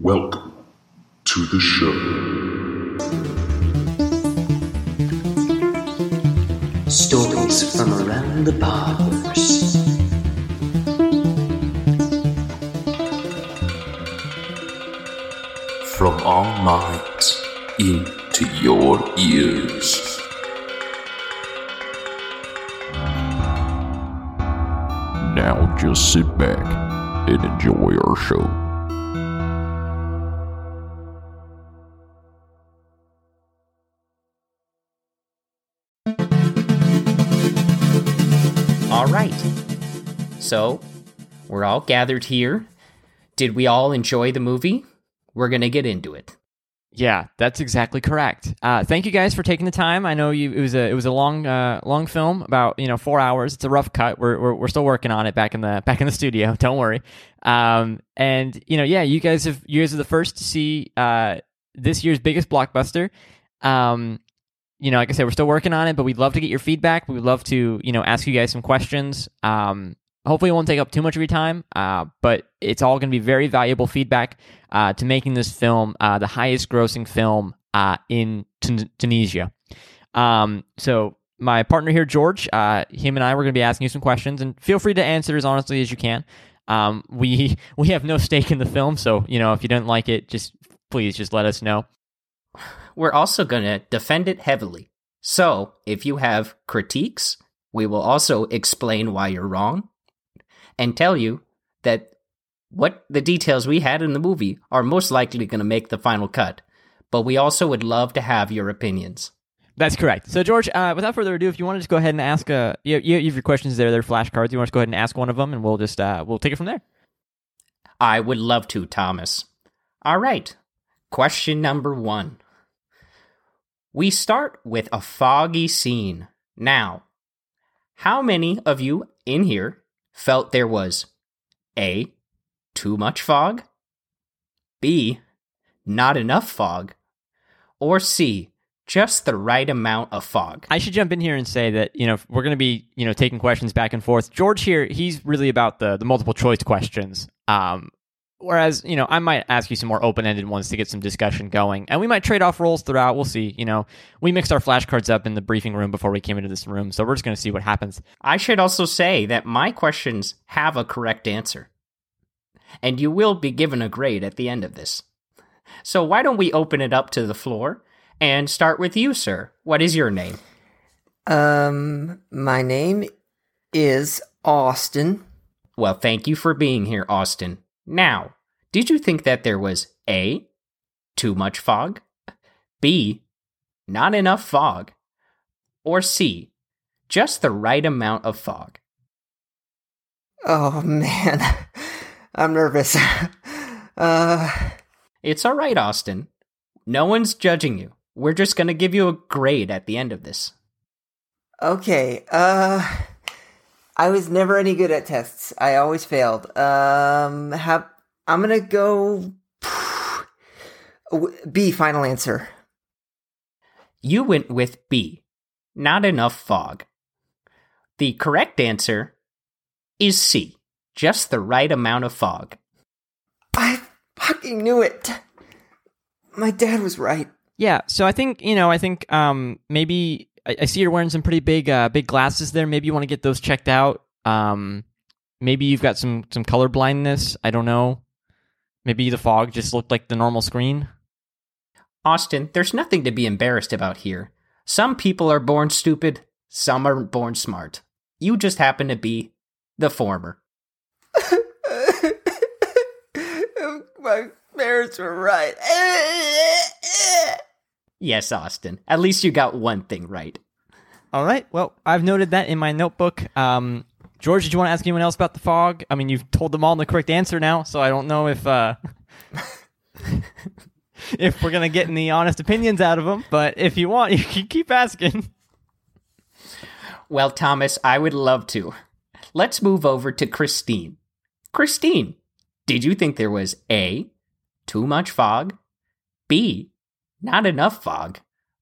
Welcome to the show. Stories from around the bars. From our minds into your ears. Now just sit back and enjoy our show. So, we're all gathered here. Did we all enjoy the movie? We're going to get into it. Yeah, that's exactly correct. Uh, thank you guys for taking the time. I know you, it was a it was a long uh, long film, about you know four hours. It's a rough cut. We're, we're we're still working on it back in the back in the studio. Don't worry. Um, and you know, yeah, you guys have you guys are the first to see uh, this year's biggest blockbuster. Um, you know, like I said, we're still working on it, but we'd love to get your feedback. We'd love to you know ask you guys some questions. Um, hopefully, it won't take up too much of your time. Uh, but it's all going to be very valuable feedback uh, to making this film uh, the highest grossing film uh, in Tun- Tunisia. Um, so my partner here, George, uh, him and I were going to be asking you some questions, and feel free to answer as honestly as you can. Um, we we have no stake in the film, so you know if you don't like it, just please just let us know. We're also going to defend it heavily. So, if you have critiques, we will also explain why you're wrong and tell you that what the details we had in the movie are most likely going to make the final cut. But we also would love to have your opinions. That's correct. So, George, uh, without further ado, if you want to just go ahead and ask, uh, you, you, you have your questions there, they're flashcards. You want to go ahead and ask one of them, and we'll just uh, we'll take it from there. I would love to, Thomas. All right. Question number one. We start with a foggy scene. Now, how many of you in here felt there was A. Too much fog? B. Not enough fog? Or C. Just the right amount of fog? I should jump in here and say that you know we're going to be you know taking questions back and forth. George here, he's really about the the multiple choice questions. Um, whereas you know I might ask you some more open ended ones to get some discussion going, and we might trade off roles throughout. We'll see. You know, we mixed our flashcards up in the briefing room before we came into this room, so we're just going to see what happens. I should also say that my questions have a correct answer. And you will be given a grade at the end of this. So why don't we open it up to the floor and start with you, sir? What is your name? Um, my name is Austin. Well, thank you for being here, Austin. Now, did you think that there was A, too much fog, B, not enough fog, or C, just the right amount of fog? Oh man, I'm nervous. uh, It's all right, Austin. No one's judging you. We're just going to give you a grade at the end of this. okay. Uh, I was never any good at tests. I always failed. Um, how, I'm gonna go B. Final answer. You went with B, not enough fog. The correct answer is C, just the right amount of fog. I fucking knew it. My dad was right. Yeah, so I think you know, I think um, maybe I, I see you're wearing some pretty big uh, big glasses there. Maybe you want to get those checked out. Um, maybe you've got some some color blindness. I don't know. Maybe the fog just looked like the normal screen. Austin, there's nothing to be embarrassed about here. Some people are born stupid, some are born smart. You just happen to be the former. My parents were right. Yes, Austin. At least you got one thing right. All right. Well, I've noted that in my notebook. Um, George, did you want to ask anyone else about the fog? I mean, you've told them all the correct answer now, so I don't know if uh, if we're gonna get any honest opinions out of them. But if you want, you can keep asking. Well, Thomas, I would love to. Let's move over to Christine. Christine, did you think there was A, too much fog, B, not enough fog,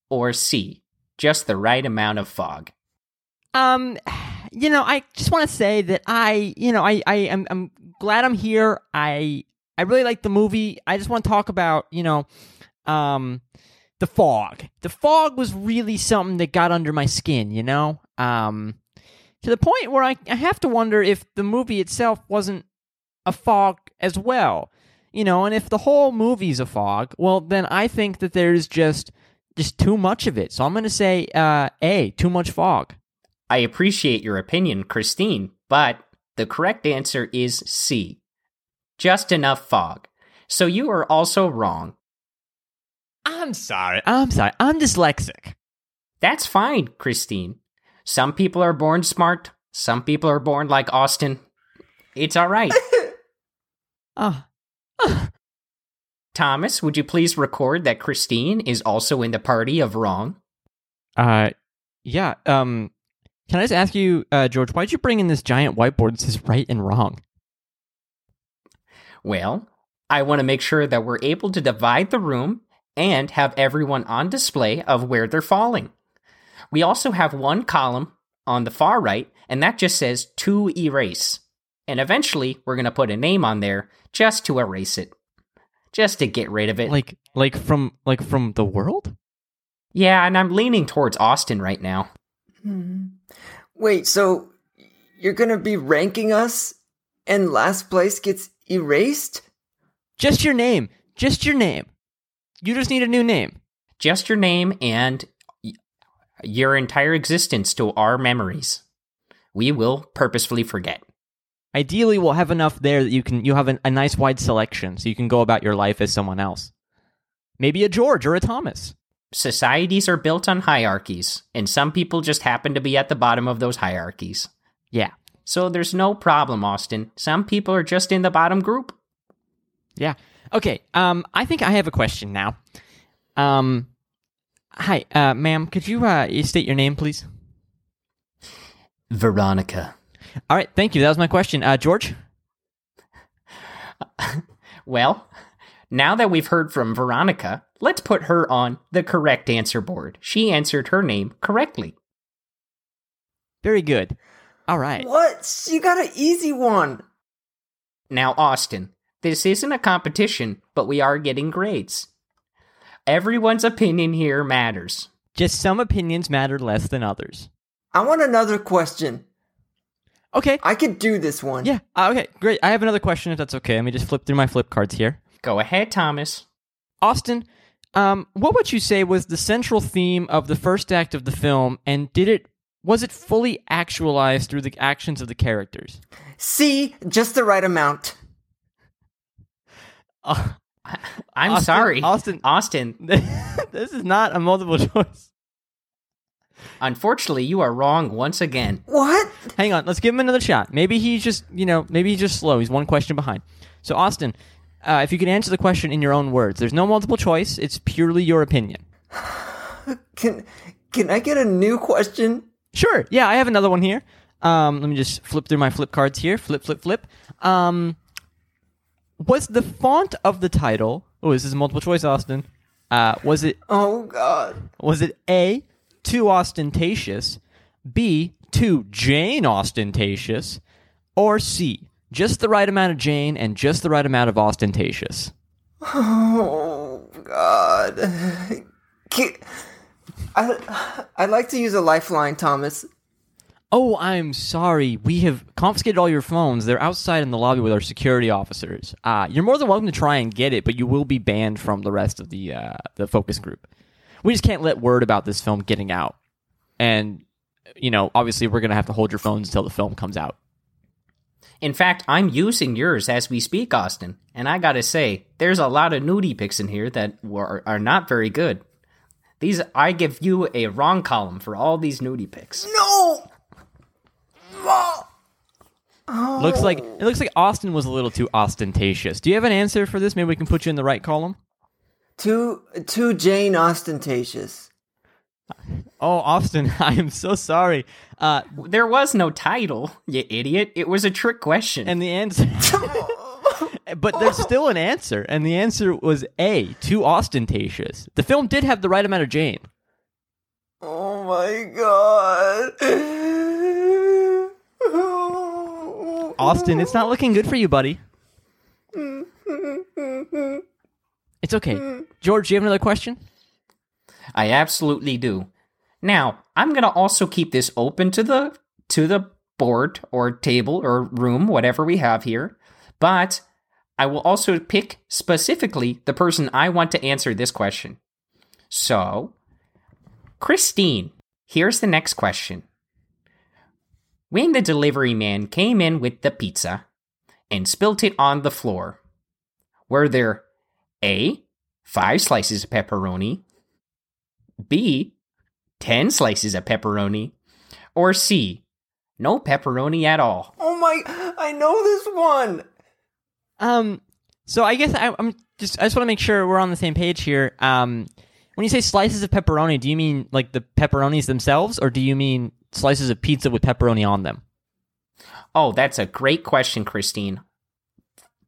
or C, just the right amount of fog? Um, you know, I just want to say that I, you know, I, I am, I'm glad I'm here. I, I really like the movie. I just want to talk about, you know, um, the fog. The fog was really something that got under my skin, you know? Um, to the point where I, I have to wonder if the movie itself wasn't a fog as well. You know, and if the whole movie's a fog, well, then I think that there's just just too much of it. So I'm going to say uh, A, too much fog. I appreciate your opinion, Christine, but the correct answer is C. Just enough fog. So you are also wrong. I'm sorry. I'm sorry. I'm dyslexic. That's fine, Christine. Some people are born smart, some people are born like Austin. It's all right. Oh, Thomas, would you please record that Christine is also in the party of wrong? Uh, yeah. Um, can I just ask you, uh, George, why'd you bring in this giant whiteboard that says right and wrong? Well, I want to make sure that we're able to divide the room and have everyone on display of where they're falling. We also have one column on the far right, and that just says to erase. And eventually, we're going to put a name on there just to erase it, just to get rid of it. Like, like from, like from the world? yeah, and I'm leaning towards Austin right now. Hmm. Wait, so you're gonna be ranking us and last place gets erased? Just your name. Just your name. You just need a new name. Just your name and your entire existence to our memories. We will purposefully forget. Ideally, we'll have enough there that you can you have an, a nice wide selection, so you can go about your life as someone else. Maybe a George or a Thomas. Societies are built on hierarchies, and some people just happen to be at the bottom of those hierarchies. Yeah, So there's no problem, Austin. Some people are just in the bottom group. yeah. Okay. Um, I think I have a question now. Um, hi, uh, ma'am. Could you uh you state your name, please? Veronica. All right. Thank you. That was my question. Uh, George. Well, now that we've heard from Veronica, let's put her on the correct answer board. She answered her name correctly. Very good. All right. What? She got an easy one. Now, Austin, this isn't a competition, but we are getting grades. Everyone's opinion here matters. Just some opinions matter less than others. I want another question. Okay. I could do this one. Yeah. Uh, okay. Great. I have another question, if that's okay. Let me just flip through my flip cards here. Go ahead, Thomas. Austin, um, what would you say was the central theme of the first act of the film, and did it was it fully actualized through the actions of the characters? C, just the right amount. Uh, I'm Austin- sorry. Austin. Austin, this is not a multiple choice. unfortunately, you are wrong once again. What? Hang on, let's give him another shot. Maybe he's just, you know, maybe he's just slow. He's one question behind. So, Austin, uh, if you can answer the question in your own words, there's no multiple choice. It's purely your opinion. Can can I get a new question? Sure. Yeah, I have another one here. Um, let me just flip through my flip cards here. Flip, flip, flip. Um, was the font of the title? Oh, this is multiple choice, Austin. Uh, was it Oh god. was it A too ostentatious, B too Jane ostentatious, or C just the right amount of Jane and just the right amount of ostentatious? Oh god. I I'd like to use a lifeline, Thomas. Oh, I'm sorry. We have confiscated all your phones. They're outside in the lobby with our security officers. Uh, you're more than welcome to try and get it, but you will be banned from the rest of the uh, the focus group. We just can't let word about this film getting out. And you know, obviously, we're gonna have to hold your phones until the film comes out. In fact, I'm using yours as we speak, Austin. And I gotta say, there's a lot of nudie pics in here that were, are not very good. These, I give you a wrong column for all these nudie pics. No. Looks like it looks like Austin was a little too ostentatious. Do you have an answer for this? Maybe we can put you in the right column. Too too Jane ostentatious. Oh, Austin, I am so sorry. Uh, There was no title, you idiot. It was a trick question. and the answer but there's still an answer and the answer was a too ostentatious the film did have the right amount of jane Oh my god. austin it's not looking good for you buddy It's okay. George, do you have another question? I absolutely do. Now, I'm going to also keep this open to the to the board or table or room, whatever we have here, but I will also pick specifically the person I want to answer this question. So, Christine, here's the next question. When the delivery man came in with the pizza and spilt it on the floor, were there A, five slices of pepperoni, B, 10 slices of pepperoni, or C, no pepperoni at all? Oh my! I know this one. Um, so I guess I, I'm just I just want to make sure we're on the same page here. Um, when you say slices of pepperoni, do you mean like the pepperonis themselves, or do you mean slices of pizza with pepperoni on them? Oh, that's a great question, Christine.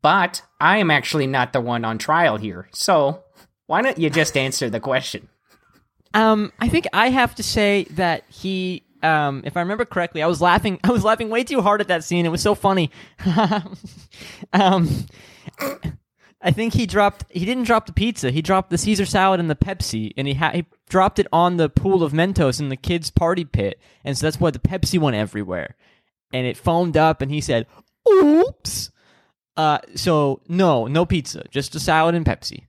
But I am actually not the one on trial here, so why don't you just answer the question? Um, I think I have to say that he, um, if I remember correctly, I was laughing. I was laughing way too hard at that scene. It was so funny. um, I think he dropped. He didn't drop the pizza. He dropped the Caesar salad and the Pepsi, and he ha- he dropped it on the pool of Mentos in the kids' party pit, and so that's why the Pepsi went everywhere, and it foamed up, and he said, "Oops." Uh, so no, no pizza, just a salad and Pepsi.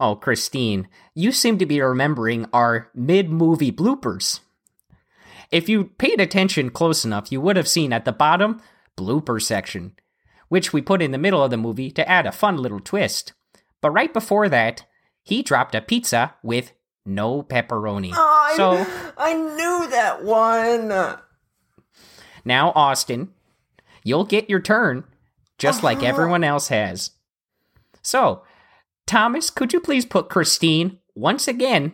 Oh, Christine, you seem to be remembering our mid movie bloopers. If you paid attention close enough, you would have seen at the bottom blooper section, which we put in the middle of the movie to add a fun little twist. But right before that, he dropped a pizza with no pepperoni. Oh, I, so I knew that one. now, Austin, you'll get your turn, just like everyone else has. So, Thomas, could you please put Christine once again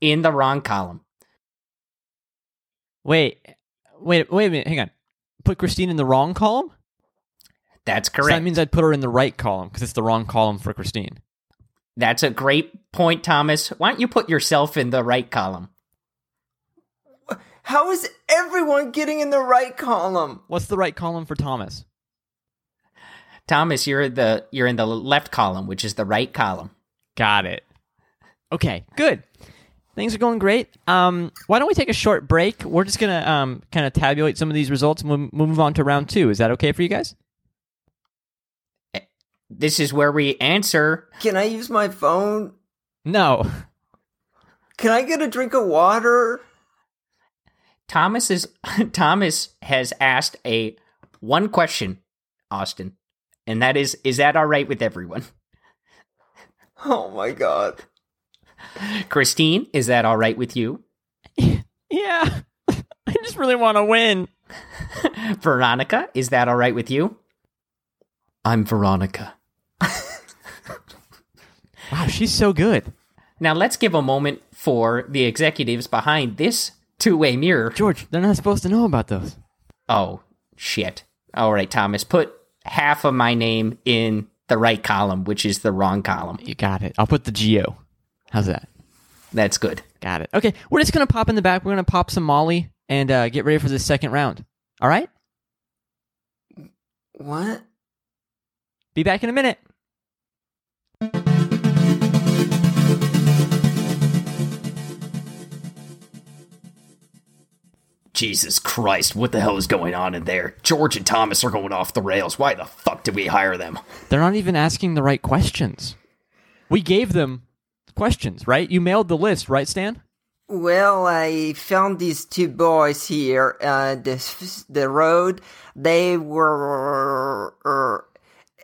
in the wrong column? Wait, wait, wait a minute. Hang on. Put Christine in the wrong column. That's So correct. that means I'd put her in the right column because it's the wrong column for Christine. That's a great point, Thomas. Why don't you put yourself in the right column? How is everyone getting in the right column? What's the right column for Thomas? Thomas, you're the you're in the left column, which is the right column. Got it. Okay, good. Things are going great. Um, why don't we take a short break? We're just gonna um kind of tabulate some of these results and we'll we'll move on to round two. Is that okay for you guys? This is where we answer. Can I use my phone? No. Can I get a drink of water? Thomas is Thomas has asked a one question, Austin, and that is: Is that all right with everyone? Oh my god. Christine, is that all right with you? Yeah. I just really want to win. Veronica, is that all right with you? I'm Veronica. Wow, she's so good. Now let's give a moment for the executives behind this two-way mirror. George, they're not supposed to know about those. Oh, shit. All right, Thomas, put half of my name in the right column, which is the wrong column. You got it. I'll put the Geo. How's that? That's good. Got it. Okay, we're just gonna pop in the back. We're gonna pop some Molly and uh, get ready for the second round. All right. What? Be back in a minute. Jesus Christ, what the hell is going on in there? George and Thomas are going off the rails. Why the fuck did we hire them? They're not even asking the right questions. We gave them questions, right? You mailed the list, right, Stan? Well, I found these two boys here. Uh, the the road. They were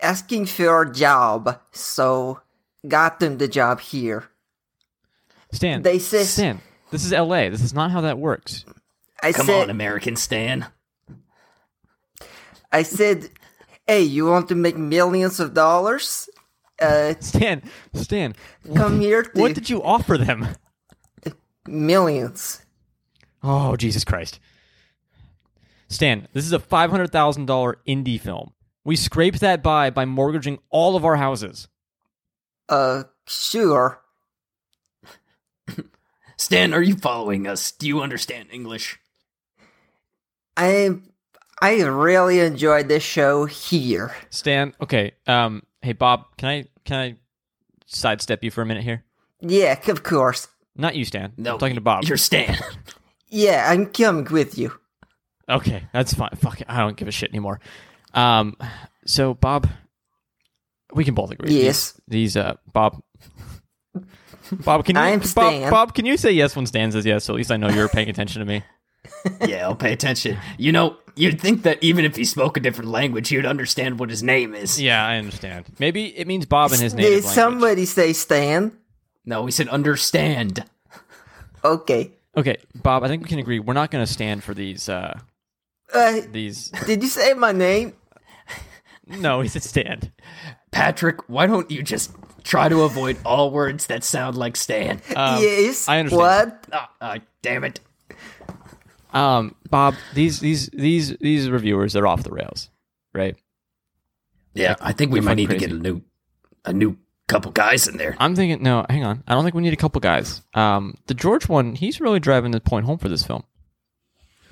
asking for a job, so got them the job here. Stan. They said- Stan. This is L.A. This is not how that works. I Come said, on, American Stan. I said, hey, you want to make millions of dollars? Uh, Stan. Stan. come here to What did you offer them? millions. Oh, Jesus Christ. Stan, this is a $500,000 indie film. We scraped that by by mortgaging all of our houses. Uh, sure. Stan, are you following us? Do you understand English? I I really enjoyed this show here. Stan, okay. Um, hey Bob, can I can I sidestep you for a minute here? Yeah, of course. Not you, Stan. No, I'm talking to Bob. You're Stan. Yeah, I'm coming with you. Okay, that's fine. Fuck it. I don't give a shit anymore. Um, so Bob, we can both agree. Yes. These, these uh, Bob. Bob, can you I'm Bob, Stan. Bob, can you say yes when Stan says yes? So at least I know you're paying attention to me. Yeah, I'll pay attention. You know, you'd think that even if he spoke a different language, you'd understand what his name is. Yeah, I understand. Maybe it means Bob in his name. Did language. somebody say Stan? No, he said understand. Okay. Okay, Bob, I think we can agree we're not going to stand for these. Uh, Uh, these. did you say my name? No, he said stand. Patrick, why don't you just try to avoid all words that sound like Stan? Um, yes. I understand. What? Ah, ah, damn it. Um, Bob, these these these these reviewers they're off the rails, right? Yeah, I think we might need fucking to get a new a new couple guys in there. I'm thinking, no, hang on. I don't think we need a couple guys. Um, the George one, he's really driving the point home for this film.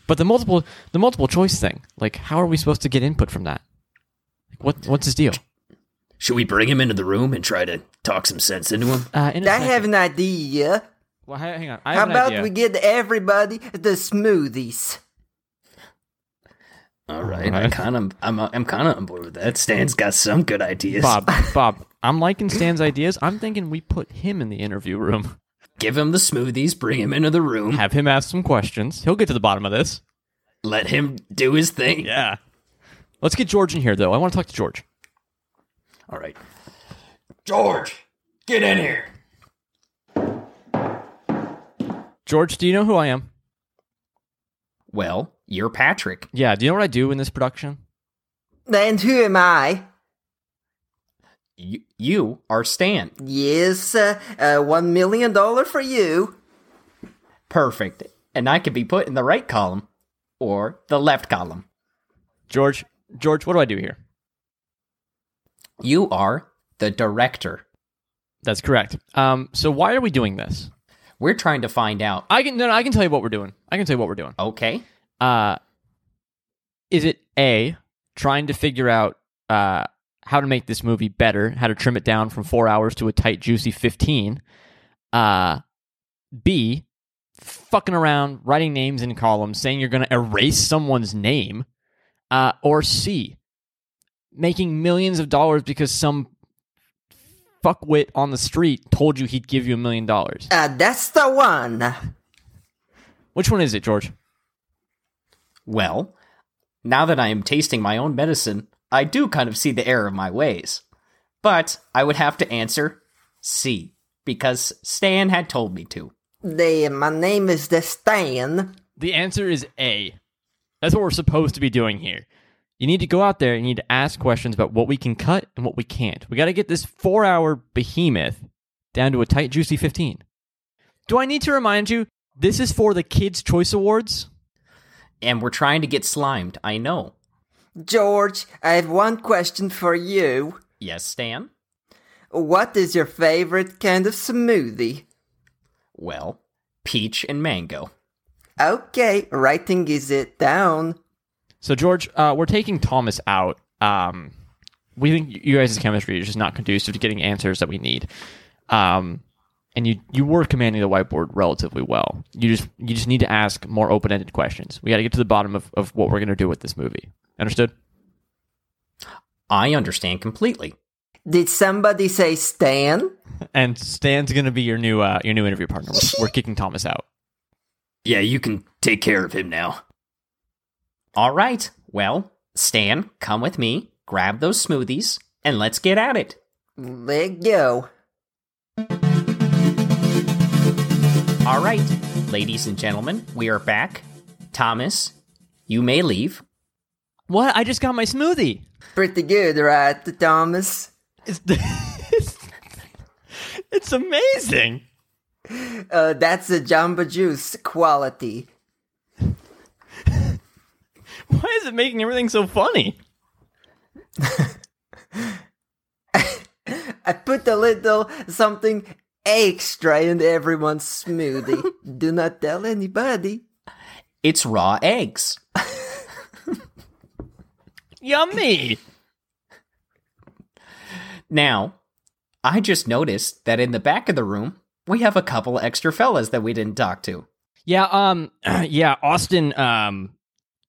But the multiple, the multiple choice thing, like, how are we supposed to get input from that? Like, what, what's his deal? Should we bring him into the room and try to talk some sense into him? Uh, in a I second. have an idea. Well, ha- hang on. I How have an about idea. we get everybody the smoothies? All right, I Alright. kind of, I'm, I'm kind of on board with that. Stan's got some good ideas. Bob, Bob, I'm liking Stan's ideas. I'm thinking we put him in the interview room, give him the smoothies, bring him into the room, have him ask some questions. He'll get to the bottom of this. let him do his thing. Yeah. Let's get George in here, though. I want to talk to George. All right, George, get in here. George, do you know who I am? Well, you're Patrick. Yeah. Do you know what I do in this production? And who am I? You, you are Stan. Yes, uh, uh, one million dollar for you. Perfect. And I could be put in the right column or the left column. George, George, what do I do here? You are the director. That's correct. Um, so why are we doing this? We're trying to find out. I can no, no, I can tell you what we're doing. I can tell you what we're doing. Okay. Uh, is it a trying to figure out uh how to make this movie better, how to trim it down from four hours to a tight, juicy fifteen? Uh, B, fucking around, writing names in columns, saying you're going to erase someone's name, uh, or C, making millions of dollars because some fuckwit on the street told you he'd give you a million dollars. Uh, that's the one. Which one is it, George? Well, now that I am tasting my own medicine, I do kind of see the error of my ways. But I would have to answer C, because Stan had told me to. The, my name is the Stan. The answer is A. That's what we're supposed to be doing here. You need to go out there and you need to ask questions about what we can cut and what we can't. We got to get this four hour behemoth down to a tight, juicy 15. Do I need to remind you, this is for the Kids' Choice Awards? And we're trying to get slimed, I know. George, I have one question for you. Yes, Stan? What is your favorite kind of smoothie? Well, peach and mango. Okay, writing is it down. So, George, uh, we're taking Thomas out. Um, we think you guys' chemistry is just not conducive to getting answers that we need. Um, and you you were commanding the whiteboard relatively well. You just you just need to ask more open ended questions. We got to get to the bottom of, of what we're going to do with this movie. Understood? I understand completely. Did somebody say Stan? And Stan's going to be your new uh, your new interview partner. We're, we're kicking Thomas out. Yeah, you can take care of him now. All right. Well, Stan, come with me, grab those smoothies, and let's get at it. Let go. All right, ladies and gentlemen, we are back. Thomas, you may leave. What? I just got my smoothie. Pretty good, right, Thomas? It's it's, it's amazing. Uh, that's the Jamba Juice quality. Why is it making everything so funny? I put a little something extra in everyone's smoothie. Do not tell anybody. It's raw eggs. Yummy. Now, I just noticed that in the back of the room, we have a couple extra fellas that we didn't talk to. Yeah, um yeah, Austin um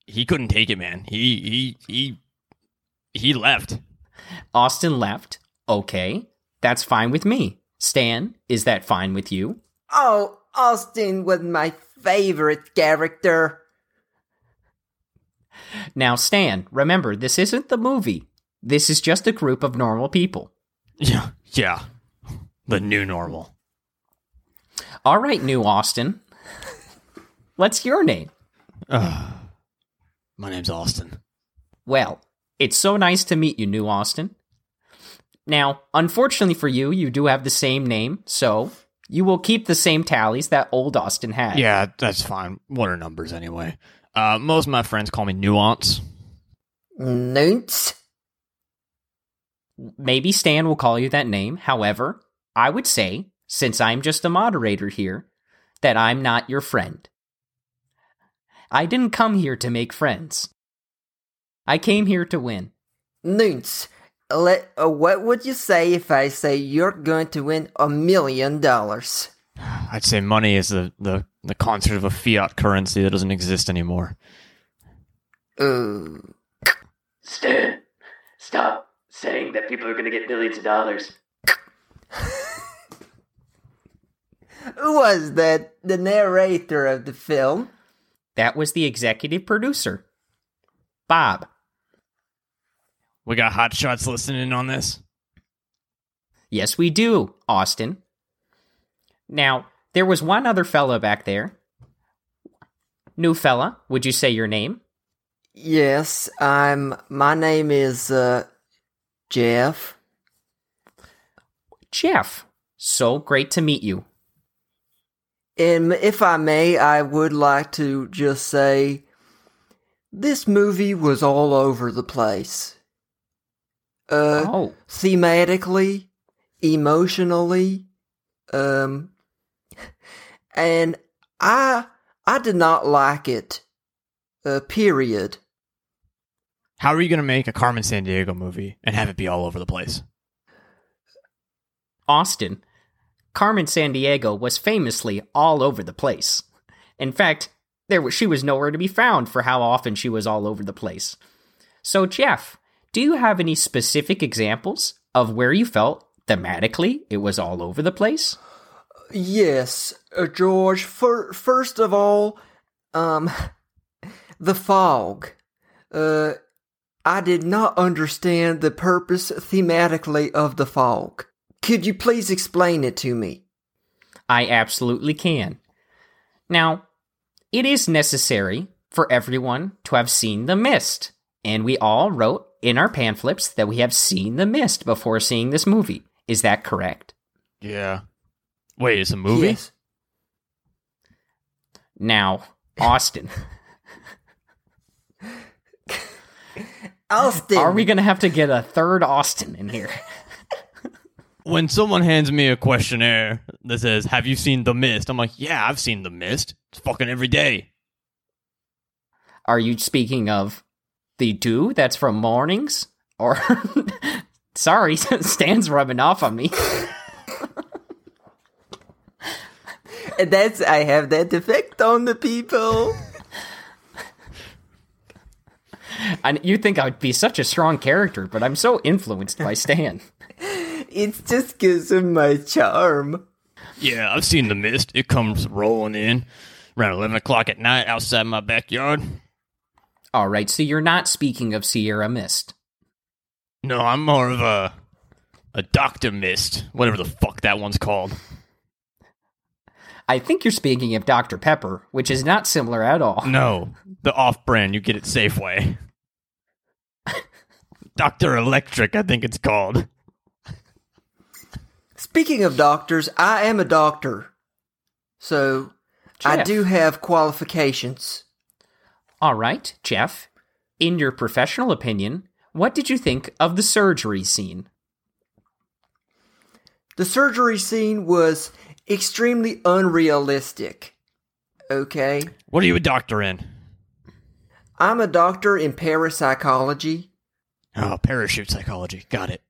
he couldn't take it, man. He he he he left. Austin left. Okay, that's fine with me. Stan, is that fine with you? Oh, Austin was my favorite character. Now, Stan, remember, this isn't the movie. This is just a group of normal people. Yeah, yeah. The new normal. All right, new Austin. What's your name? My name's Austin. Well, it's so nice to meet you, new Austin. Now, unfortunately for you, you do have the same name, so you will keep the same tallies that old Austin had. Yeah, that's fine. What are numbers anyway? Uh most of my friends call me Nuance. Nuance? Maybe Stan will call you that name. However, I would say, since I'm just a moderator here, that I'm not your friend. I didn't come here to make friends. I came here to win. Newts. Let, uh, what would you say if I say you're going to win a million dollars? I'd say money is the, the, the concept of a fiat currency that doesn't exist anymore. Ooh. Stan, stop saying that people are going to get millions of dollars. Who was that? The narrator of the film? That was the executive producer, Bob. We got hot shots listening on this. Yes, we do, Austin. Now, there was one other fella back there. New fella, would you say your name? Yes, I'm. My name is, uh, Jeff. Jeff. So great to meet you. And if I may, I would like to just say this movie was all over the place. Uh, Oh, thematically, emotionally, um, and I I did not like it. Uh, period. How are you going to make a Carmen Sandiego movie and have it be all over the place? Austin. Carmen Sandiego was famously all over the place. In fact, there was, she was nowhere to be found for how often she was all over the place. So, Jeff, do you have any specific examples of where you felt thematically it was all over the place? Yes, uh, George. For, first of all, um, the fog. Uh, I did not understand the purpose thematically of the fog. Could you please explain it to me? I absolutely can. Now, it is necessary for everyone to have seen The Mist, and we all wrote in our pamphlets that we have seen The Mist before seeing this movie. Is that correct? Yeah. Wait, it's a movie? Yes. Now, Austin, Austin. are we going to have to get a third Austin in here? When someone hands me a questionnaire that says, Have you seen The Mist? I'm like, Yeah, I've seen The Mist. It's fucking every day. Are you speaking of the do that's from mornings? Or, sorry, Stan's rubbing off on me. That's I have that effect on the people. And you think I would be such a strong character, but I'm so influenced by Stan. It's just because of my charm. Yeah, I've seen The Mist. It comes rolling in around 11 o'clock at night outside my backyard. All right, so you're not speaking of Sierra Mist. No, I'm more of a a Doctor Mist, whatever the fuck that one's called. I think you're speaking of Dr. Pepper, which is not similar at all. No, the off-brand you get at Safeway. Doctor Electric, I think it's called. Speaking of doctors, I am a doctor. So I do have qualifications. All right, Jeff, in your professional opinion, what did you think of the surgery scene? The surgery scene was extremely unrealistic. Okay? What are you a doctor in? I'm a doctor in parapsychology. Oh, parachute psychology. Got it.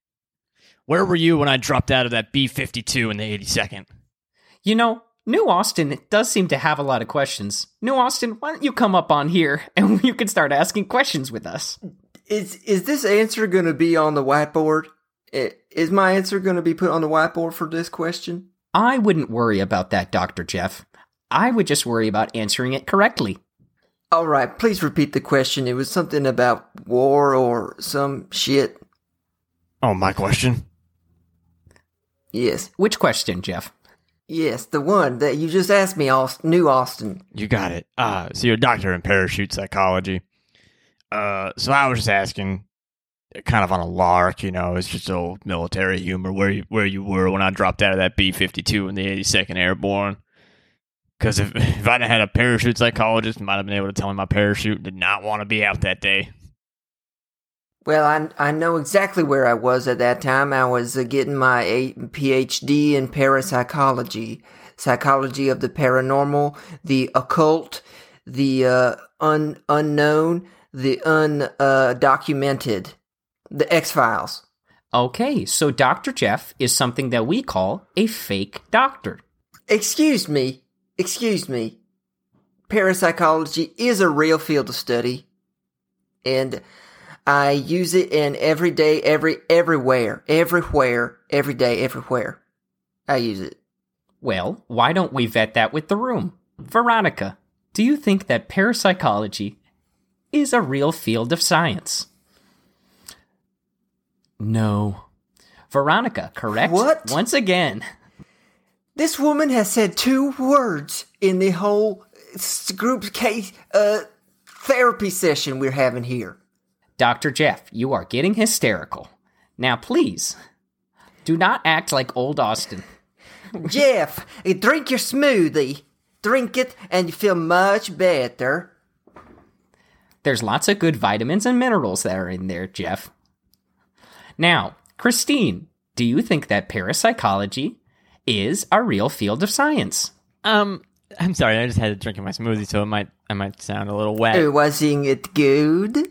Where were you when I dropped out of that B 52 in the 82nd? You know, New Austin does seem to have a lot of questions. New Austin, why don't you come up on here and you can start asking questions with us? Is is this answer going to be on the whiteboard? Is my answer going to be put on the whiteboard for this question? I wouldn't worry about that, Dr. Jeff. I would just worry about answering it correctly. All right, please repeat the question. It was something about war or some shit. Oh, my question? Yes, Which question, Jeff? yes, the one that you just asked me, Aust- New Austin. You got it. Uh, so you're a doctor in parachute psychology. Uh, so I was just asking, kind of on a lark, you know, it's just old military humor, where you, where you were when I dropped out of that B 52 in the 82nd Airborne. Because if, if I'd have had a parachute psychologist, I might have been able to tell me my parachute did not want to be out that day. Well, I I know exactly where I was at that time. I was uh, getting my a- PhD in parapsychology, psychology of the paranormal, the occult, the uh, un unknown, the undocumented, the X Files. Okay, so Dr. Jeff is something that we call a fake doctor. Excuse me, excuse me. Parapsychology is a real field of study, and I use it in every day, every everywhere, everywhere, every day, everywhere. I use it. Well, why don't we vet that with the room? Veronica, do you think that parapsychology is a real field of science? No. Veronica, correct? What? Once again. This woman has said two words in the whole group case uh, therapy session we're having here. Dr. Jeff, you are getting hysterical. Now, please, do not act like old Austin. Jeff, eh, drink your smoothie. Drink it, and you feel much better. There's lots of good vitamins and minerals that are in there, Jeff. Now, Christine, do you think that parapsychology is a real field of science? Um, I'm sorry, I just had a drink of my smoothie, so it might I might sound a little wet. Wasn't it good?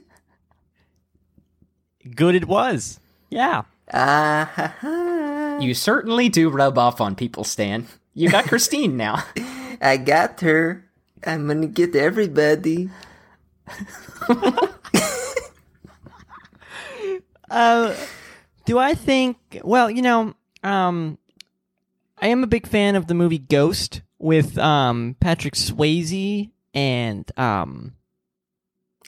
Good it was. Yeah. Ah ha ha. You certainly do rub off on people, Stan. You got Christine now. I got her. I'm gonna get everybody. Uh, do I think? Well, you know, um, I am a big fan of the movie Ghost with um Patrick Swayze and um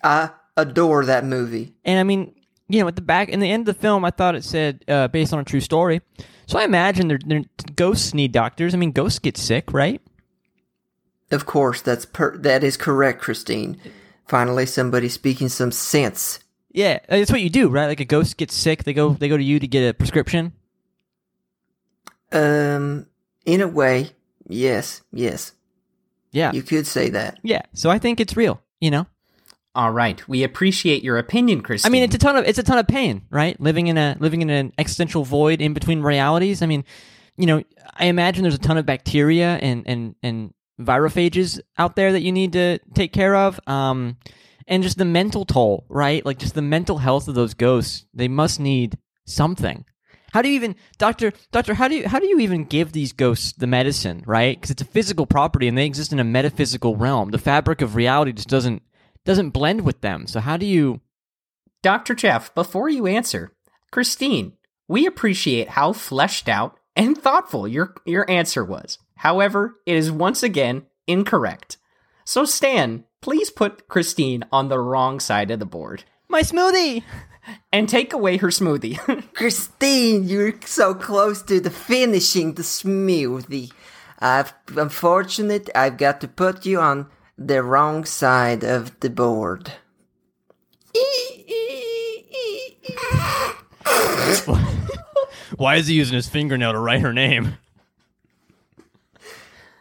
I adore that movie. and I mean, you know, at the back in the end of the film, I thought it said uh, based on a true story. So I imagine they're, they're, ghosts need doctors. I mean, ghosts get sick, right? Of course, that's per- that is correct, Christine. Finally, somebody speaking some sense. Yeah, that's what you do, right? Like a ghost gets sick, they go they go to you to get a prescription. Um, in a way, yes, yes, Yeah, you could say that. yeah. So I think it's real. You know, All right, we appreciate your opinion, Christine. I mean, it's a ton of it's a ton of pain, right? Living in a living in an existential void in between realities. I mean, you know, I imagine there's a ton of bacteria and and and virophages out there that you need to take care of. Um, and just the mental toll, right? Like just the mental health of those ghosts. They must need something. How do you even, doctor? Doctor, how do you how do you even give these ghosts the medicine, right? Because it's a physical property and they exist in a metaphysical realm. The fabric of reality just doesn't doesn't blend with them. So how do you? Dr. Jeff, before you answer, Christine, we appreciate how fleshed out and thoughtful your your answer was. However, it is once again incorrect. So Stan, please put Christine on the wrong side of the board My smoothie. and take away her smoothie. Christine, you're so close to the finishing the smoothie. I've unfortunate I've got to put you on the wrong side of the board. Why is he using his fingernail to write her name?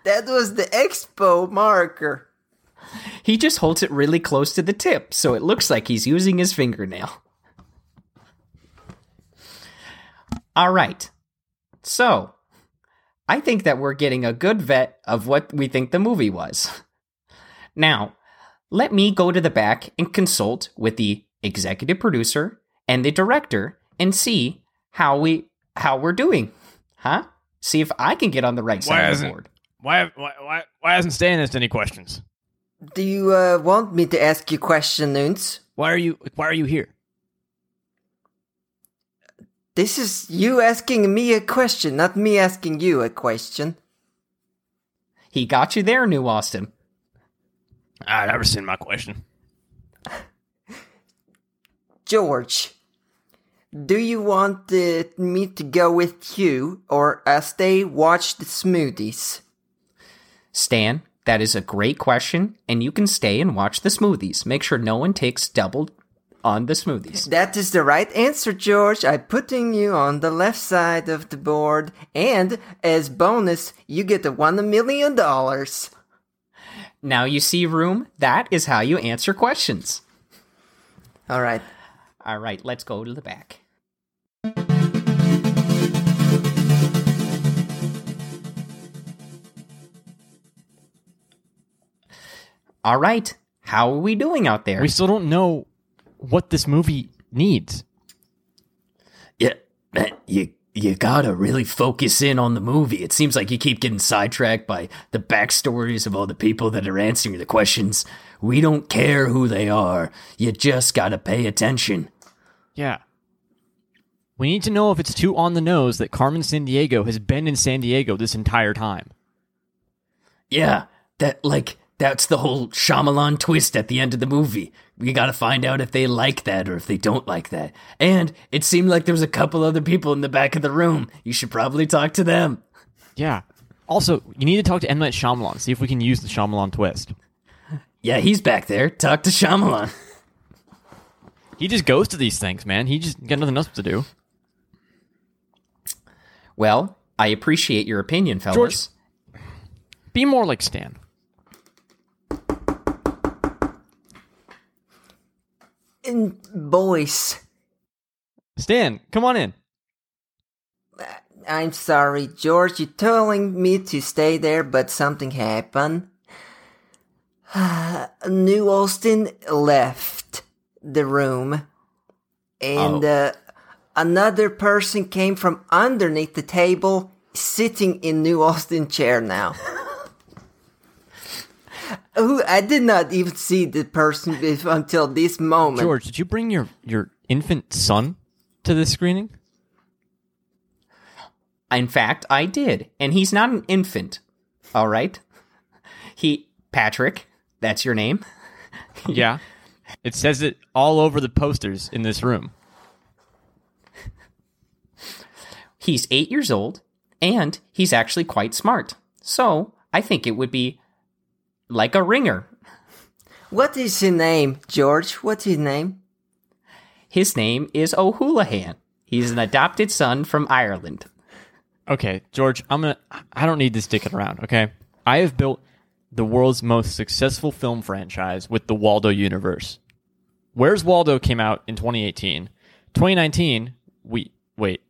That was the expo marker. he just holds it really close to the tip, so it looks like he's using his fingernail. All right. So, I think that we're getting a good vet of what we think the movie was. Now, let me go to the back and consult with the executive producer and the director and see how we how we're doing. Huh? See if I can get on the right Why side of the board. Why, why, why, why hasn't Stan asked any questions? Do you uh, want me to ask you questions? Nunes? Why are you, why are you here? This is you asking me a question, not me asking you a question. He got you there, New Austin. I never seen my question. George, do you want uh, me to go with you or uh, stay watch the smoothies? Stan, that is a great question, and you can stay and watch the smoothies. Make sure no one takes double on the smoothies. That is the right answer, George. I'm putting you on the left side of the board, and as bonus, you get the one million dollars. Now you see, room. That is how you answer questions. All right. All right, let's go to the back. All right, how are we doing out there? We still don't know what this movie needs. Yeah, you you gotta really focus in on the movie. It seems like you keep getting sidetracked by the backstories of all the people that are answering the questions. We don't care who they are. You just gotta pay attention. Yeah. We need to know if it's too on the nose that Carmen Sandiego has been in San Diego this entire time. Yeah, that like that's the whole Shyamalan twist at the end of the movie. We gotta find out if they like that or if they don't like that. And it seemed like there was a couple other people in the back of the room. You should probably talk to them. Yeah. Also, you need to talk to M. Night Shyamalan, see if we can use the Shyamalan twist. Yeah, he's back there. Talk to Shyamalan. He just goes to these things, man. He just got nothing else to do. well, I appreciate your opinion, fellas. Be more like Stan. And boys, Stan, come on in. I'm sorry, George. You're telling me to stay there, but something happened. New Austin left the room, and uh, another person came from underneath the table, sitting in New Austin chair now. Who I did not even see the person bef- until this moment. George, did you bring your, your infant son to this screening? In fact, I did, and he's not an infant. All right, he Patrick. That's your name. yeah. It says it all over the posters in this room. He's eight years old, and he's actually quite smart. So I think it would be like a ringer. What is his name, George? What's his name? His name is O'Houlihan. He's an adopted son from Ireland. Okay, George, I'm gonna. I don't need this dicking around. Okay, I have built the world's most successful film franchise with the Waldo universe. Where's Waldo came out in 2018. 2019, we wait.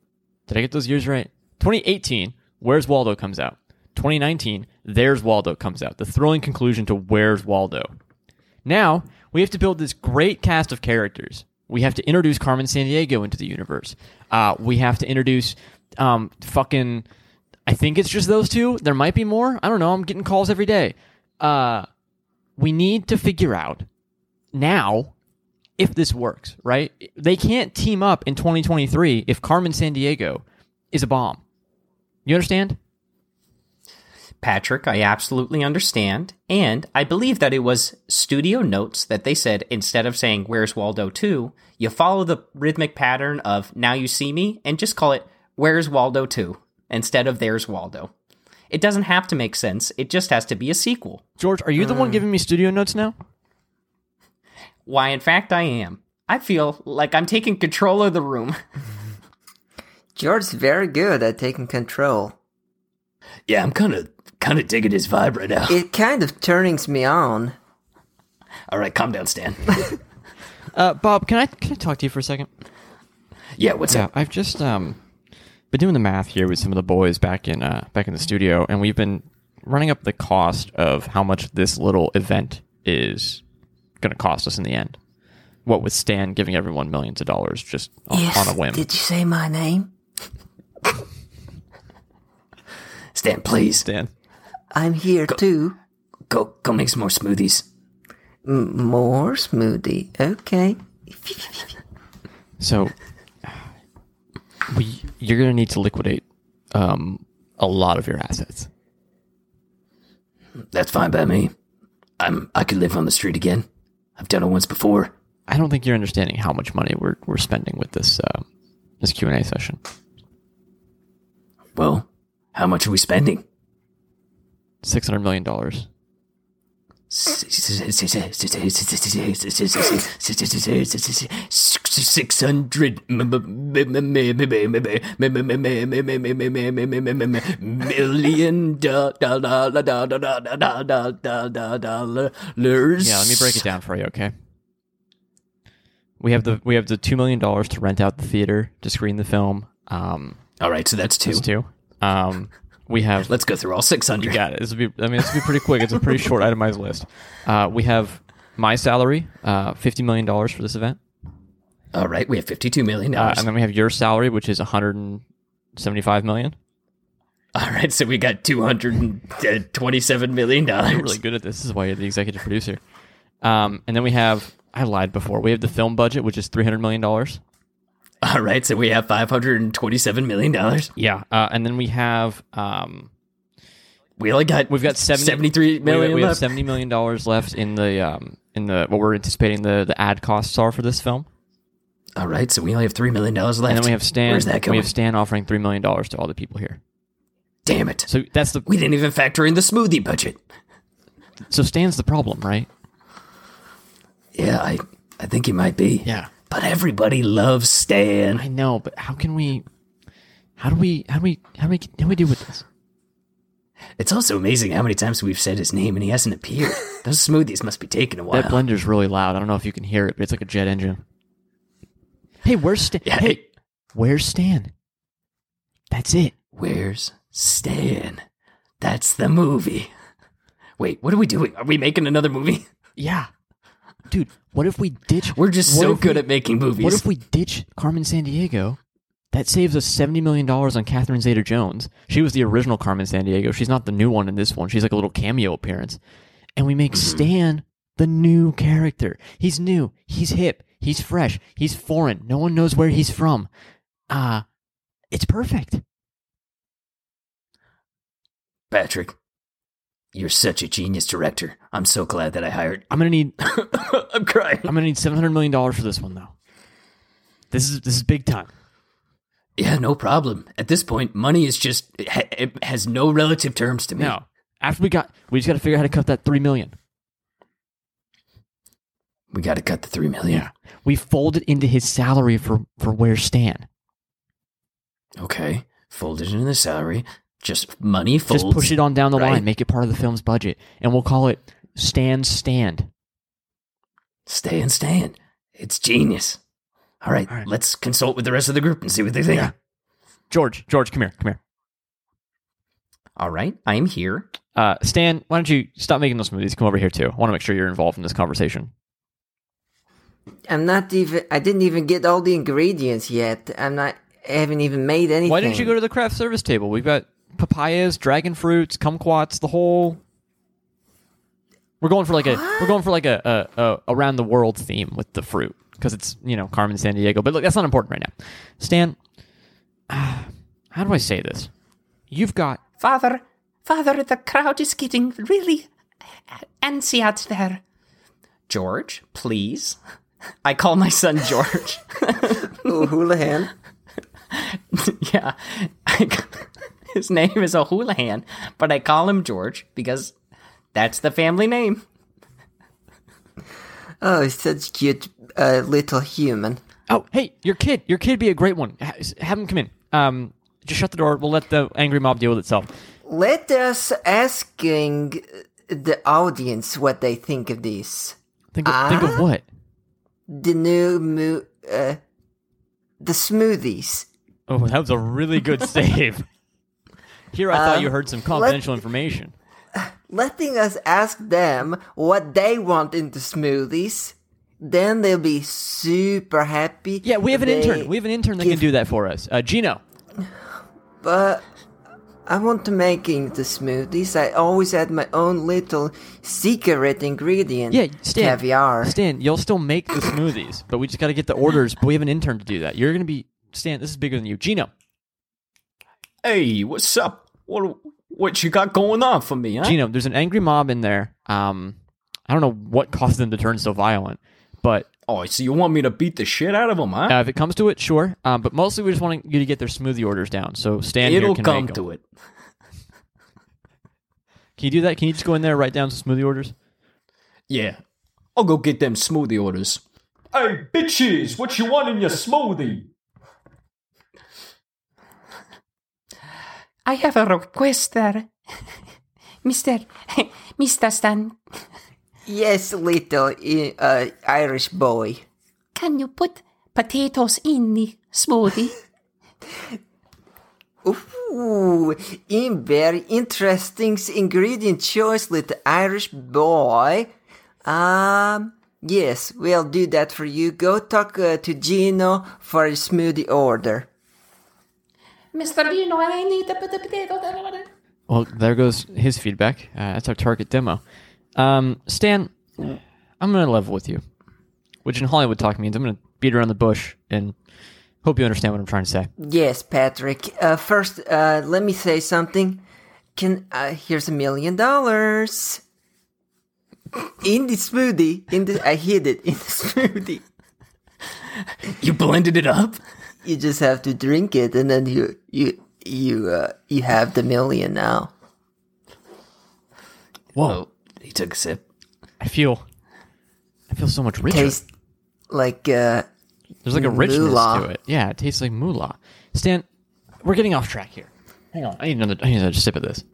Did I get those years right? 2018, Where's Waldo comes out. 2019, There's Waldo comes out. The thrilling conclusion to Where's Waldo. Now, we have to build this great cast of characters. We have to introduce Carmen Sandiego into the universe. Uh, we have to introduce um, fucking. I think it's just those two. There might be more. I don't know. I'm getting calls every day. Uh, we need to figure out now if this works, right? They can't team up in 2023 if Carmen Sandiego is a bomb. You understand? Patrick, I absolutely understand. And I believe that it was studio notes that they said instead of saying, Where's Waldo 2, you follow the rhythmic pattern of Now You See Me and just call it Where's Waldo 2 instead of There's Waldo. It doesn't have to make sense, it just has to be a sequel. George, are you the one hmm. giving me studio notes now? Why, in fact, I am. I feel like I'm taking control of the room. George's very good at taking control. Yeah, I'm kind of kind of digging his vibe right now. It kind of turnings me on. All right, calm down, Stan. Uh, Bob, can I can I talk to you for a second? yeah, what's Yeah, up? I've just um been doing the math here with some of the boys back in uh back in the studio, and we've been running up the cost of how much this little event is going to cost us in the end. what with Stan giving everyone millions of dollars just on, Yes. on a whim. Did you say my name? Stan, please Stan. I'm here too. go go make some more smoothies. M- more smoothie. Okay. So we you're gonna need to liquidate um, a lot of your assets. That's fine by me. I'm I could live on the street again. I've done it once before. I don't think you're understanding how much money we're we're spending with this uh, this Q and A session. Well, how much are we spending? Six hundred million dollars. Six hundred million dollars. Yeah, let me break it down for you, okay? We have the we have the two million dollars to rent out the theater to screen the film. Um, All right, so that's two. that's two. Um, we have Let's go through all 600. You got it. This will be. I mean, this will be pretty quick. It's a pretty short itemized list. Uh, we have my salary, uh, fifty million dollars for this event, All right, we have fifty-two million uh, dollars. and then we have your salary, which is one hundred and seventy-five million. All right, so we got two hundred and twenty-seven million dollars. You're really good at this. This is why you're the executive producer. Um, and then we have. I lied before. We have the film budget, which is three hundred million dollars. All right, so we have five hundred and twenty-seven million dollars. Yeah. Uh, and then we have. Um, We only got we've got 70, seventy-three we- million We, have seventy million dollars left in the um, in the what we're anticipating the the ad costs are for this film. All right, so we only have three million dollars left. And then we have Stan. Where's that going? We have Stan offering three million dollars to all the people here. Damn it! So that's the we didn't even factor in the smoothie budget. so Stan's the problem, right? Yeah, I I think he might be. Yeah. But everybody loves Stan. I know, but how can we? How do we? How do we? How do we? How do we do with this? It's also amazing how many times we've said his name and he hasn't appeared. Those smoothies must be taking a while. That blender's really loud. I don't know if you can hear it, but it's like a jet engine. Hey, where's Stan? Yeah, hey, hey. where's Stan? That's it. Where's Stan? That's the movie. Wait, what are we doing? Are we making another movie? Yeah, dude. What if we ditch? We're just so good we- at making movies. What if we ditch Carmen Sandiego? That saves us seventy million dollars on Catherine Zeta-Jones. She was the original Carmen Sandiego. She's not the new one in this one. She's like a little cameo appearance, and we make Stan the new character. He's new. He's hip. He's fresh. He's foreign. No one knows where he's from. Ah, it's perfect. Patrick, you're such a genius director. I'm so glad that I hired. I'm gonna need. I'm crying. I'm gonna need seven hundred million dollars for this one though. This is this is big time. Yeah, no problem. At this point, money is just it, ha- it has no relative terms to me. Now, after we got, we just got to figure out how to cut that three million. We got to cut the three million. We fold it into his salary for for where Stan. Okay, fold it into the salary. Just money folds. Just push it on down the right? line, make it part of the film's budget, and we'll call it Stand Stand. Stand stand. It's genius. All right, All right. let's consult with the rest of the group and see what they think. Yeah. George, George, come here, come here. All right, I am here. Uh, Stan, why don't you stop making those smoothies? Come over here too. I want to make sure you're involved in this conversation. I'm not even. I didn't even get all the ingredients yet. I'm not. I haven't even made anything. Why didn't you go to the craft service table? We've got papayas, dragon fruits, kumquats, the whole. We're going for like a we're going for like a, a, a around the world theme with the fruit because it's you know Carmen Sandiego. But look, that's not important right now. Stan, how do I say this? You've got Father, Father, the crowd is getting really antsy out there. George, please. I call my son George. Ooh, Houlihan? yeah. His name is O'Houlihan, but I call him George because that's the family name. Oh, he's such a cute uh, little human. oh hey your kid your kid be a great one. Ha- Have him come in. Um, just shut the door. We'll let the angry mob deal with itself. Let us asking the audience what they think of this. Think of, think of what? The new mo- uh, the smoothies. Oh, that was a really good save. Here, I thought Um, you heard some confidential information. Letting us ask them what they want in the smoothies then they'll be super happy. Yeah, we have an intern. We have an intern that can do that for us. Uh, Gino. But I want to making the smoothies. I always add my own little secret ingredient. Yeah, Stan. caviar. Stan, you'll still make the smoothies, but we just got to get the orders. But we have an intern to do that. You're going to be Stan. This is bigger than you, Gino. Hey, what's up? What what you got going on for me, huh? Gino, there's an angry mob in there. Um, I don't know what caused them to turn so violent, but Oh, so you want me to beat the shit out of them, huh? uh, if it comes to it, sure. Um, but mostly we just want you to get their smoothie orders down. So Stan It'll here can come to it. Can you do that? Can you just go in there and write down some smoothie orders? Yeah. I'll go get them smoothie orders. Hey, bitches, what you want in your smoothie? I have a request there. Mr. Mr. Stan, Yes, little uh, Irish boy. can you put potatoes in the smoothie? Ooh, in very interesting ingredient choice, little Irish boy. Um, yes, we'll do that for you. Go talk uh, to Gino for a smoothie order. Mr. Dino, I need to put the potato. Well, there goes his feedback. Uh, that's our target demo. Um, Stan, I'm going to level with you, which in Hollywood talk means I'm going to beat around the bush and hope you understand what I'm trying to say. Yes, Patrick. Uh, first, uh, let me say something. Can uh, here's a million dollars in the smoothie. In the I hid it in the smoothie. You blended it up? You just have to drink it, and then you you you uh, you have the million now. Whoa, Oh, he took a sip. I feel, I feel so much richer. Taste like uh, There's like a richness moolah. to it. Yeah, it tastes like moolah. Stan, we're getting off track here. Hang on, I need another. I need another sip of this.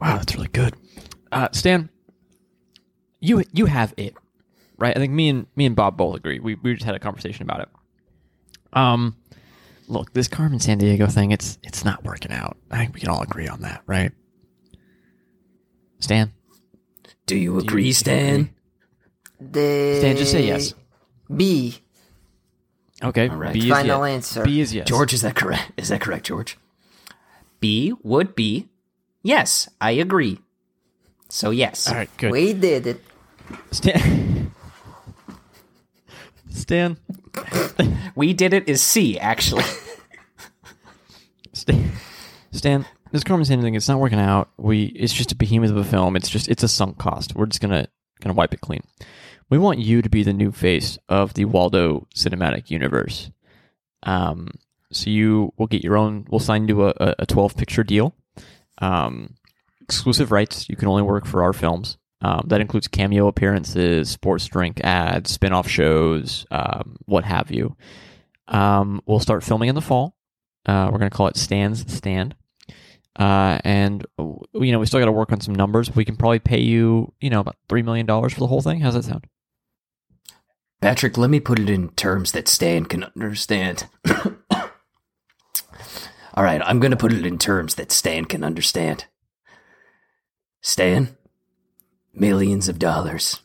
Wow, that's really good. Uh, Stan, you you have it, right? I think me and me and Bob both agree. We we just had a conversation about it. Um, look, this Carmen Sandiego thing, it's it's not working out. I think we can all agree on that, right? Stan, Do you agree, Stan? the Stan, just say yes. B. Okay, right. B is Final yes. answer. B is yes. George, is that correct? Is that correct, George? B would be yes, I agree. So yes. All right, good. We did it. Stan. Stan. We did it is C actually. Stan. Stan. This Carmen Sandiego thing, it's not working out. We, it's just a behemoth of a film. It's just, it's a sunk cost. We're just gonna, gonna wipe it clean. We want you to be the new face of the Waldo cinematic universe. Um, so you will get your own. We'll sign you a, a- a twelve picture deal. Um, exclusive rights. You can only work for our films. Um, that includes cameo appearances, sports drink ads, spin off shows, um, what have you. Um, we'll start filming in the fall. Uh, we're going to call it Stands Stand. Uh, and, you know, we still got to work on some numbers. We can probably pay you, you know, about $3 million for the whole thing. How's that sound? Patrick, let me put it in terms that Stan can understand. All right, I'm going to put it in terms that Stan can understand. Stan, millions of dollars.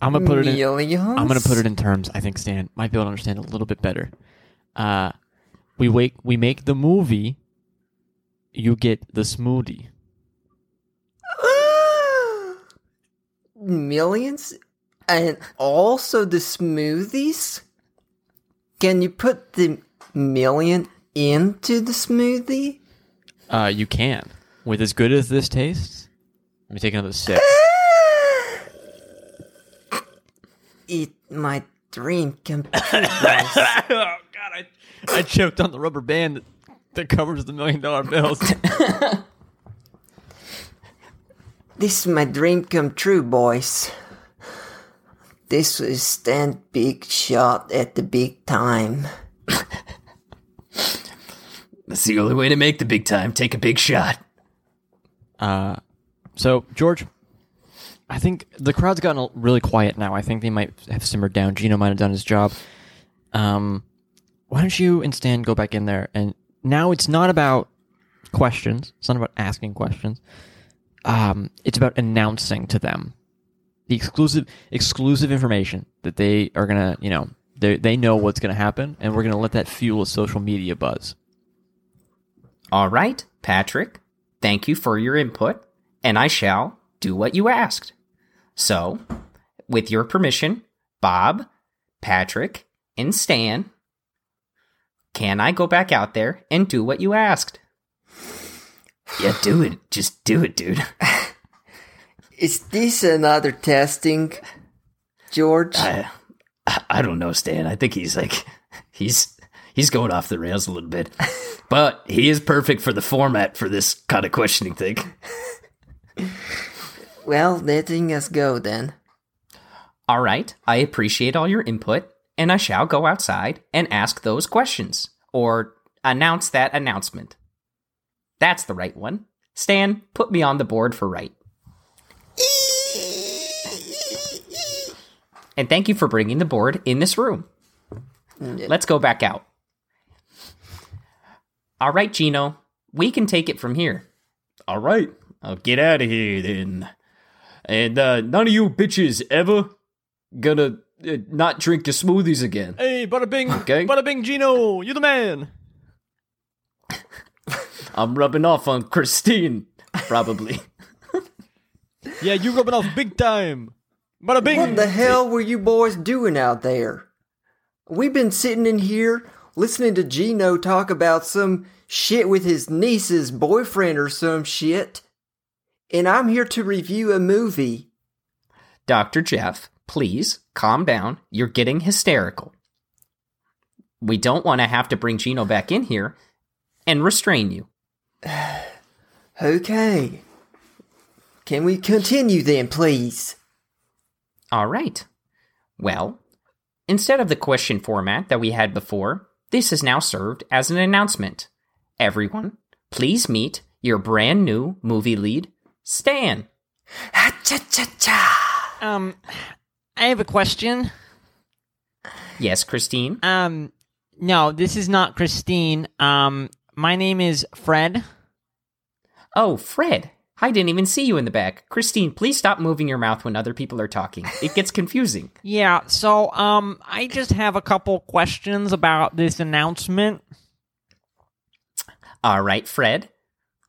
I'm going to put it in. Millions? I'm going to put it in terms I think Stan might be able to understand a little bit better. Uh, we wake, we make the movie. You get the smoothie. Millions? And also the smoothies? Can you put the million into the smoothie? Uh, you can. With as good as this tastes, let me take another sip. Eat my dream come true. boys. oh God, I, I choked on the rubber band that, that covers the million dollar bills. this is my dream come true, boys. This was stand big shot at the big time. That's the only way to make the big time. Take a big shot. Uh, so George, I think the crowd's gotten really quiet now. I think they might have simmered down. Gino might have done his job. Um, why don't you and Stan go back in there? And now it's not about questions. It's not about asking questions. um, it's about announcing to them the exclusive exclusive information that they are gonna, you know, they they know what's gonna happen, and we're gonna let that fuel a social media buzz. All right, Patrick, thank you for your input, and I shall do what you asked. So, with your permission, Bob, Patrick, and Stan, can I go back out there and do what you asked? Yeah, do it. Just do it, dude. Is this another testing, George? I, I don't know, Stan. I think he's like he's he's going off the rails a little bit, but he is perfect for the format for this kind of questioning thing. well, letting us go then. All right, I appreciate all your input, and I shall go outside and ask those questions, or announce that announcement. That's the right one. Stan, put me on the board for right. And thank you for bringing the board in this room. Let's go back out. All right, Gino, we can take it from here. All right, I'll get out of here then. And uh, none of you bitches ever gonna uh, not drink your smoothies again. Hey, bada bing, Okay. bada bing, Gino, you the man. I'm rubbing off on Christine, probably. Yeah, you rubbing off big time. Bada bing. What the hell were you boys doing out there? We've been sitting in here listening to Gino talk about some shit with his niece's boyfriend or some shit. And I'm here to review a movie. Dr. Jeff, please calm down. You're getting hysterical. We don't want to have to bring Gino back in here and restrain you. Okay. Can we continue then, please? All right. Well, instead of the question format that we had before, this is now served as an announcement. Everyone, please meet your brand new movie lead, Stan. Ha-cha-cha-cha. Um, I have a question. Yes, Christine. Um, no, this is not Christine. Um, my name is Fred. Oh, Fred. I didn't even see you in the back. Christine, please stop moving your mouth when other people are talking. It gets confusing. Yeah, so um I just have a couple questions about this announcement. All right, Fred.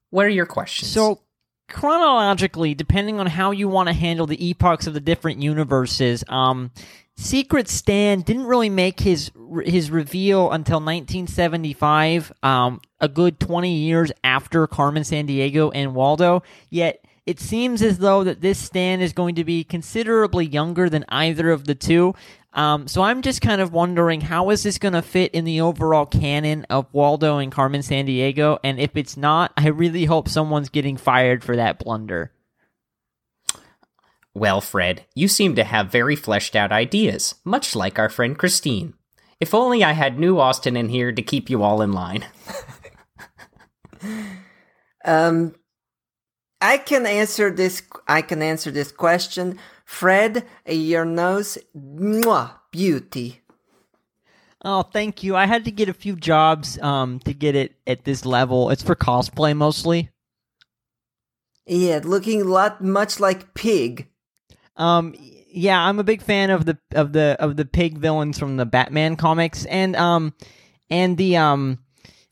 What are your questions? So chronologically, depending on how you want to handle the epochs of the different universes, um Secret Stan didn't really make his his reveal until 1975, um, a good 20 years after Carmen Sandiego and Waldo. Yet it seems as though that this Stan is going to be considerably younger than either of the two. Um, so I'm just kind of wondering how is this going to fit in the overall canon of Waldo and Carmen Sandiego? And if it's not, I really hope someone's getting fired for that blunder. Well, Fred, you seem to have very fleshed out ideas, much like our friend Christine. If only I had new Austin in here to keep you all in line. Um, I can answer this. I can answer this question. Fred, your nose, mwah, beauty. Oh, thank you. I had to get a few jobs um, to get it at this level. It's for cosplay mostly. Yeah, looking a lot much like pig. Um, yeah, I'm a big fan of the of the of the pig villains from the Batman comics, and um, and the um,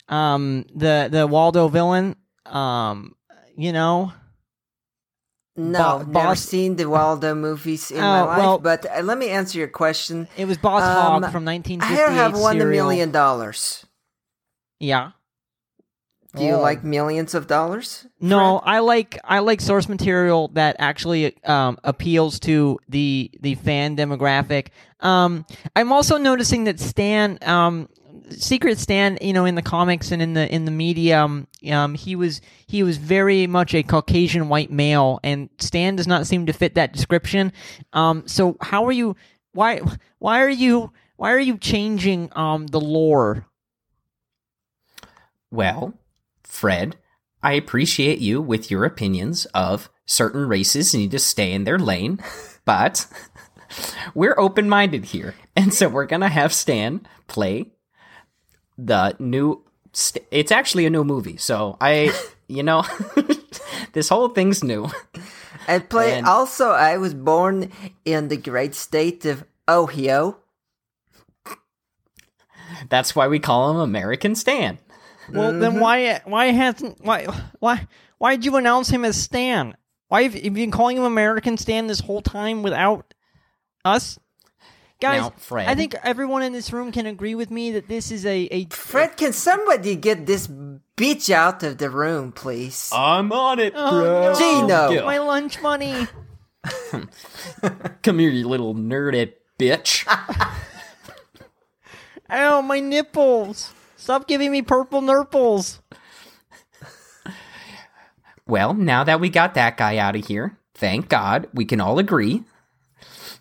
um, the the Waldo villain. Um, you know, No, Bo- never Boss- seen the Waldo movies in Oh, my life. well- but uh, let me answer your question. it was Boss Um, Hog from 1958. I have won a million dollars. Yeah. Do you Oh. like millions of dollars? No, I like I like source material that actually um, appeals to the the fan demographic. Um, I'm also noticing that Stan, um, Secret Stan, you know, in the comics and in the in the media, um, um, he was he was very much a Caucasian white male, and Stan does not seem to fit that description. Um, so how are you? Why why are you why are you changing um the lore? Well, Fred, I appreciate you with your opinions of certain races need to stay in their lane, but we're open minded here. And so we're going to have Stan play the new. St- it's actually a new movie. So I, you know, this whole thing's new. I play. And- Also, I was born in the great state of Ohio. That's why we call him American Stan. Well, then mm-hmm. why why hasn't why why why did you announce him as Stan? Why have you been calling him American Stan this whole time without us? Guys, Now, Fred. I think everyone in this room can agree with me that this is a, a Fred, can somebody get this bitch out of the room, please? I'm on it, Oh, no. Gino. my lunch money. Come here, you little nerded bitch. Ow, my nipples. Stop giving me purple nurples. well, now that we got that guy out of here, thank God, we can all agree.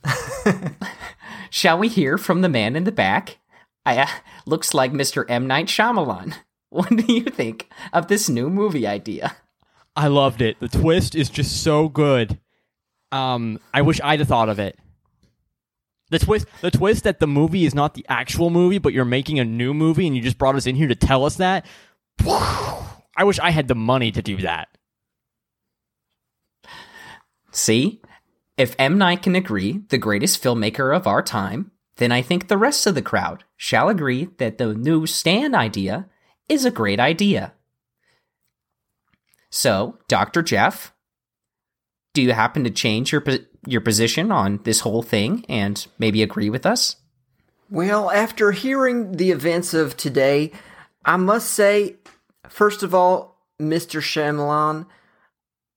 Shall we hear from the man in the back? I, uh, looks like Mr. M. Night Shyamalan. What do you think of this new movie idea? I loved it. The twist is just so good. Um, I wish I'd have thought of it. The twist, the twist that the movie is not the actual movie, but you're making a new movie, and you just brought us in here to tell us that. I wish I had the money to do that. See? If M. Night can agree, the greatest filmmaker of our time, then I think the rest of the crowd shall agree that the new stand idea is a great idea. So, Dr. Jeff, do you happen to change your your position on this whole thing and maybe agree with us? Well, after hearing the events of today, I must say, first of all, Mr. Shyamalan,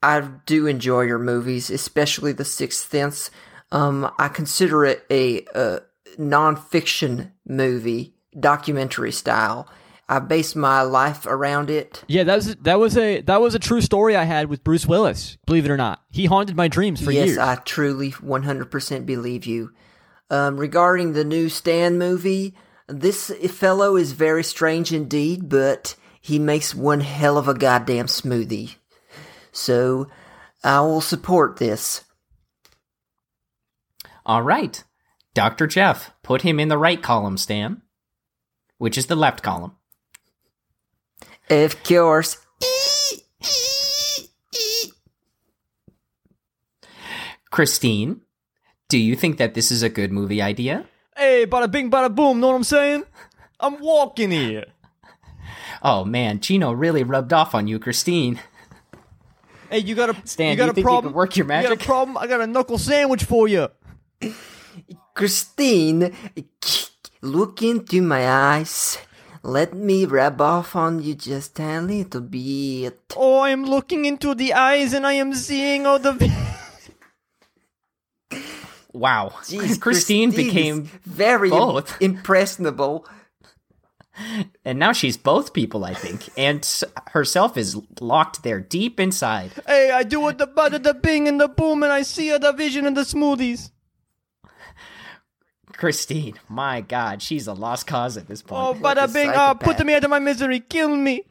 I do enjoy your movies, especially The Sixth Sense. Um, I consider it a, a nonfiction movie, documentary style. I base my life around it. Yeah, that was that was a that was a true story I had with Bruce Willis. Believe it or not, he haunted my dreams for yes, years. I truly 100% believe you. Um, regarding the new Stan movie, this fellow is very strange indeed, but he makes one hell of a goddamn smoothie. So, I will support this. All right. Dr. Jeff, put him in the right column, Stan, which is the left column. Of course. Christine, do you think that this is a good movie idea? hey, bada bing, bada boom. Know what I'm saying? I'm walking here. Oh man, Gino really rubbed off on you, Christine. Hey, you got a Stan, you do got you a think you problem? work your You magic? got a problem? I got a knuckle sandwich for you. Christine, look into my eyes. Let me rub off on you just a little bit. Oh, I am looking into the eyes and I am seeing all the. Wow. Jeez, Christine is became very im- both. impressionable. and now she's both people, I think, and herself is locked there deep inside. hey, I do it the bada the bing and the boom, and I see a the vision and the smoothies. Christine, my god, she's a lost cause at this point. Oh, point. bada a bing! Uh, put psychopath. me out of my misery. Kill me.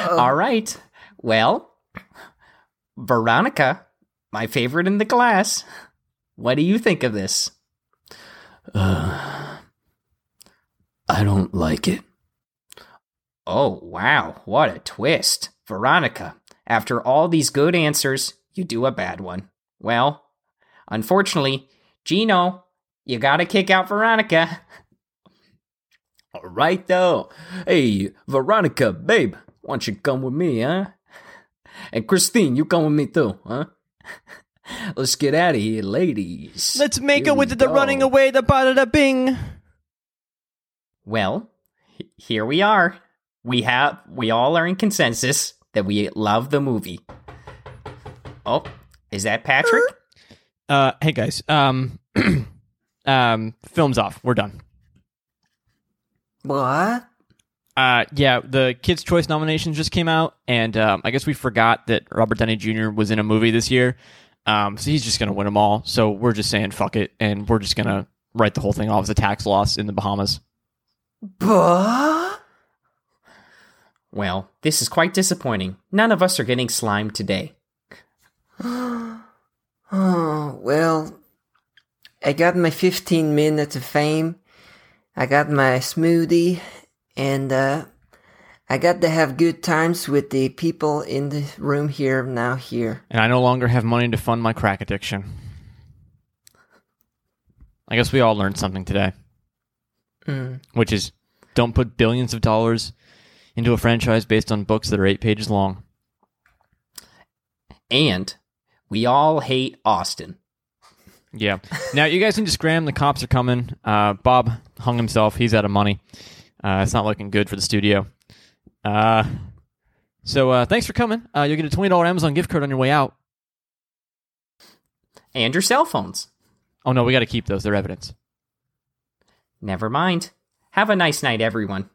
All right. Well, Veronica, my favorite in the class. What do you think of this? I don't like it. Oh, wow. What a twist. Veronica, after all these good answers, you do a bad one. Well, unfortunately, Gino, you gotta kick out Veronica. All right, though. Hey, Veronica, babe, why don't you come with me, huh? And Christine, you come with me too, huh? Let's get out of here, ladies. Let's make Here it with the go. running away. The bada the bing. Well, h- here we are. We have, we all are in consensus that we love the movie. Oh, is that Patrick? Uh, hey guys. Um, um, film's off. We're done. What? Uh, yeah, the Kids' Choice nominations just came out, and um, I guess we forgot that Robert Downey Jr. was in a movie this year. Um, so he's just gonna win them all. So we're just saying fuck it, and we're just gonna write the whole thing off as a tax loss in the Bahamas. But? Well, this is quite disappointing. None of us are getting slimed today. Oh, well, I got my 15 minutes of fame. I got my smoothie, and uh, I got to have good times with the people in the room here now. Here, And I no longer have money to fund my crack addiction. I guess we all learned something today, Mm. which is don't put billions of dollars into a franchise based on books that are eight pages long. And we all hate Austin. Yeah. Now you guys need to scram. The cops are coming. Uh, Bob hung himself. He's out of money. Uh, it's not looking good for the studio. Uh, so uh, thanks for coming. Uh, you'll get a twenty dollar Amazon gift card on your way out. And your cell phones. Oh no, we got to keep those. They're evidence. Never mind. Have a nice night, everyone.